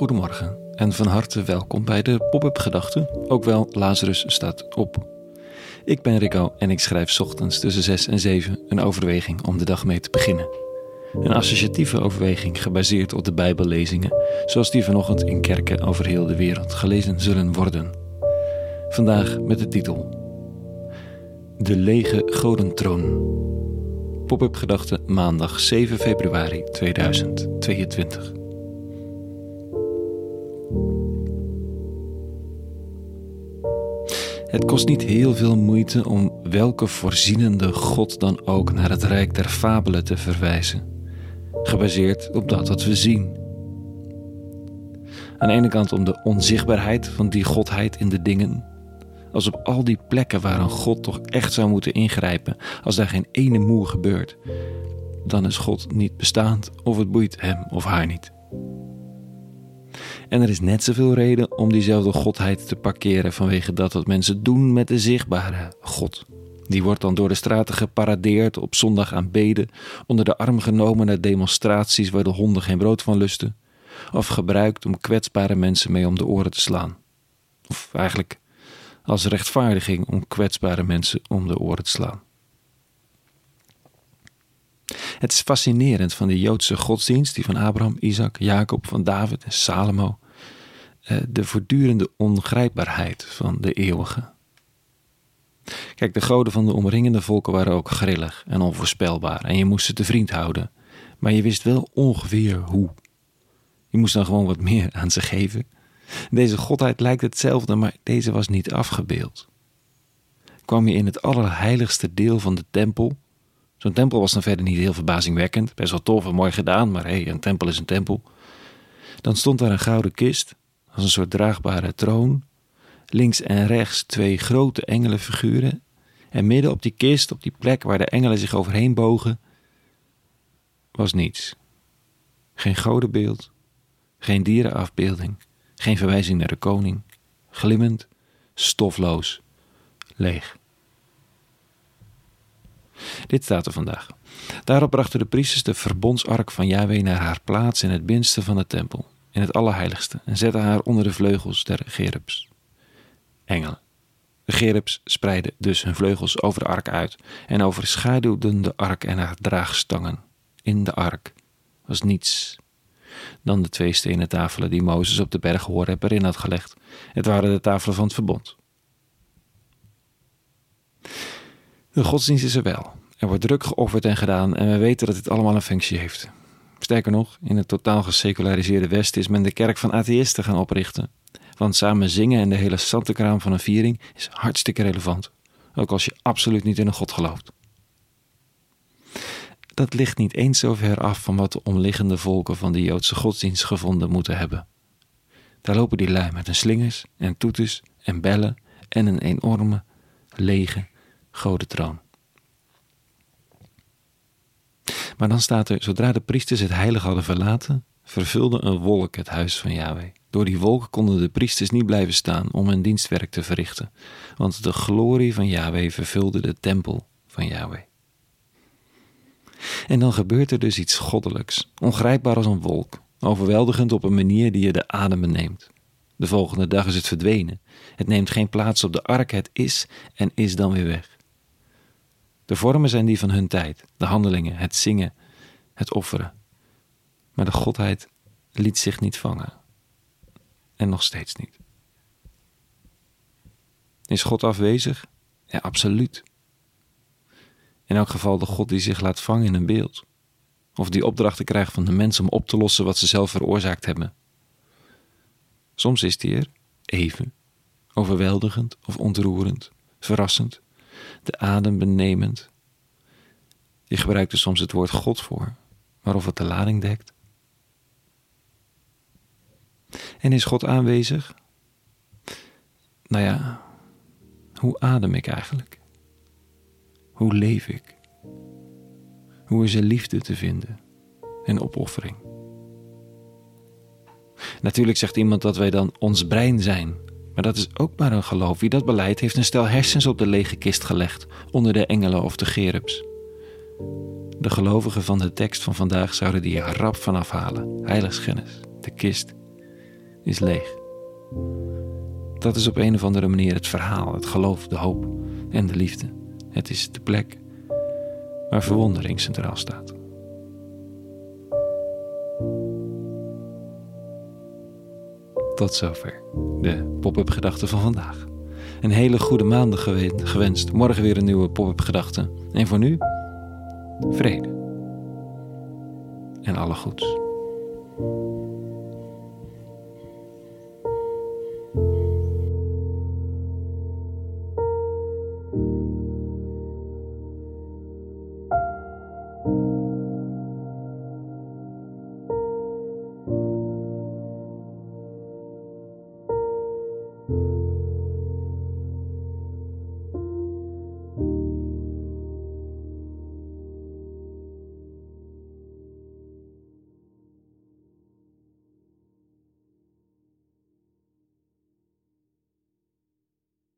Goedemorgen en van harte welkom bij de Pop-up Gedachten, ook wel Lazarus staat op. Ik ben Rico en ik schrijf ochtends tussen 6 en 7 een overweging om de dag mee te beginnen. Een associatieve overweging gebaseerd op de Bijbellezingen, zoals die vanochtend in kerken over heel de wereld gelezen zullen worden. Vandaag met de titel De lege godentroon. Pop-up Gedachten maandag 7 februari 2022. Het kost niet heel veel moeite om welke voorzienende God dan ook naar het rijk der fabelen te verwijzen, gebaseerd op dat wat we zien. Aan de ene kant om de onzichtbaarheid van die godheid in de dingen, als op al die plekken waar een God toch echt zou moeten ingrijpen, als daar geen ene moe gebeurt, dan is God niet bestaand of het boeit hem of haar niet. En er is net zoveel reden om diezelfde godheid te parkeren vanwege dat wat mensen doen met de zichtbare God. Die wordt dan door de straten geparadeerd, op zondag aanbeden, onder de arm genomen naar demonstraties waar de honden geen brood van lusten, of gebruikt om kwetsbare mensen mee om de oren te slaan. Of eigenlijk als rechtvaardiging om kwetsbare mensen om de oren te slaan. Het is fascinerend van de Joodse godsdienst, die van Abraham, Isaac, Jacob, van David en Salomo, de voortdurende ongrijpbaarheid van de eeuwige. Kijk, de goden van de omringende volken waren ook grillig en onvoorspelbaar en je moest ze te vriend houden, maar je wist wel ongeveer hoe. Je moest dan gewoon wat meer aan ze geven. Deze godheid lijkt hetzelfde, maar deze was niet afgebeeld. Kwam je in het allerheiligste deel van de tempel, Zo'n tempel was dan verder niet heel verbazingwekkend. Best wel tof en mooi gedaan, maar hé, hey, een tempel is een tempel. Dan stond daar een gouden kist, als een soort draagbare troon. Links en rechts twee grote engelenfiguren. En midden op die kist, op die plek waar de engelen zich overheen bogen, was niets. Geen godenbeeld, geen dierenafbeelding, geen verwijzing naar de koning. Glimmend, stofloos, leeg. Dit staat er vandaag. Daarop brachten de priesters de verbondsark van Yahweh naar haar plaats in het binnenste van de tempel, in het allerheiligste, en zetten haar onder de vleugels der gerubs. Engelen. De gerubs spreidden dus hun vleugels over de ark uit en overschaduwden de ark en haar draagstangen. In de ark was niets dan de twee stenen tafelen die Mozes op de berg Horeb erin had gelegd. Het waren de tafelen van het verbond. De godsdienst is er wel. Er wordt druk geofferd en gedaan en we weten dat dit allemaal een functie heeft. Sterker nog, in het totaal geseculariseerde Westen is men de kerk van atheïsten gaan oprichten. Want samen zingen en de hele santekraam van een viering is hartstikke relevant. Ook als je absoluut niet in een God gelooft. Dat ligt niet eens zo ver af van wat de omliggende volken van de Joodse godsdienst gevonden moeten hebben. Daar lopen die lui met een slingers en toeters en bellen en een enorme, lege godentroon. Maar dan staat er, zodra de priesters het heilige hadden verlaten, vervulde een wolk het huis van Yahweh. Door die wolk konden de priesters niet blijven staan om hun dienstwerk te verrichten, want de glorie van Yahweh vervulde de tempel van Yahweh. En dan gebeurt er dus iets goddelijks, ongrijpbaar als een wolk, overweldigend op een manier die je de adem beneemt. De volgende dag is het verdwenen. Het neemt geen plaats op de ark, het is en is dan weer weg. De vormen zijn die van hun tijd, de handelingen, het zingen, het offeren. Maar de godheid liet zich niet vangen. En nog steeds niet. Is God afwezig? Ja, absoluut. In elk geval de God die zich laat vangen in een beeld. Of die opdrachten krijgt van de mensen om op te lossen wat ze zelf veroorzaakt hebben. Soms is die er, even, overweldigend of ontroerend, verrassend, de adem benemend. Je gebruikt er soms het woord God voor, maar of het de lading dekt. En is God aanwezig? Nou ja, hoe adem ik eigenlijk? Hoe leef ik? Hoe is er liefde te vinden en opoffering? Natuurlijk zegt iemand dat wij dan ons brein zijn maar dat is ook maar een geloof. Wie dat beleidt, heeft een stel hersens op de lege kist gelegd, onder de engelen of de gerubs. De gelovigen van de tekst van vandaag zouden die er rap van afhalen. Heiligschennis, de kist, is leeg. Dat is op een of andere manier het verhaal, het geloof, de hoop en de liefde. Het is de plek waar verwondering centraal staat. Tot zover de pop-up gedachte van vandaag. Een hele goede maandag gewenst. Morgen weer een nieuwe pop-up gedachte. En voor nu, vrede. En alle goeds.